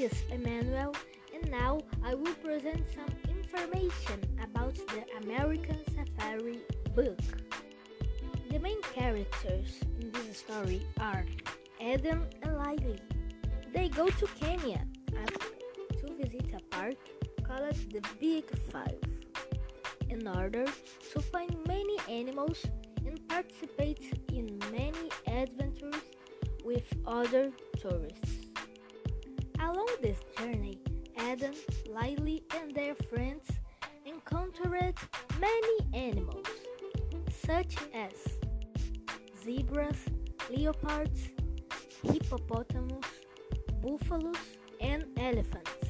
Maxwell, and now I will present some information about the American Safari book. The main characters in this story are Adam and Lily. They go to Kenya to visit a park called the Big Five in order to find many animals and participate in many adventures with other tourists. Along this journey, Adam, Lily, and their friends encountered many animals, such as zebras, leopards, hippopotamus, buffaloes, and elephants.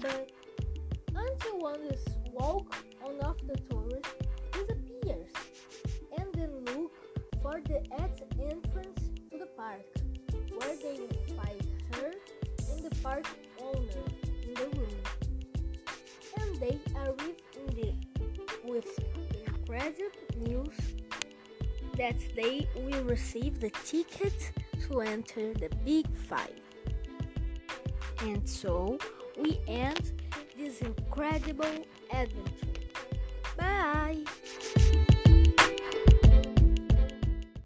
But until one is walk on of the tourist disappears and then look for the entrance they arrive in the with incredible news that they will receive the ticket to enter the big five and so we end this incredible adventure. Bye!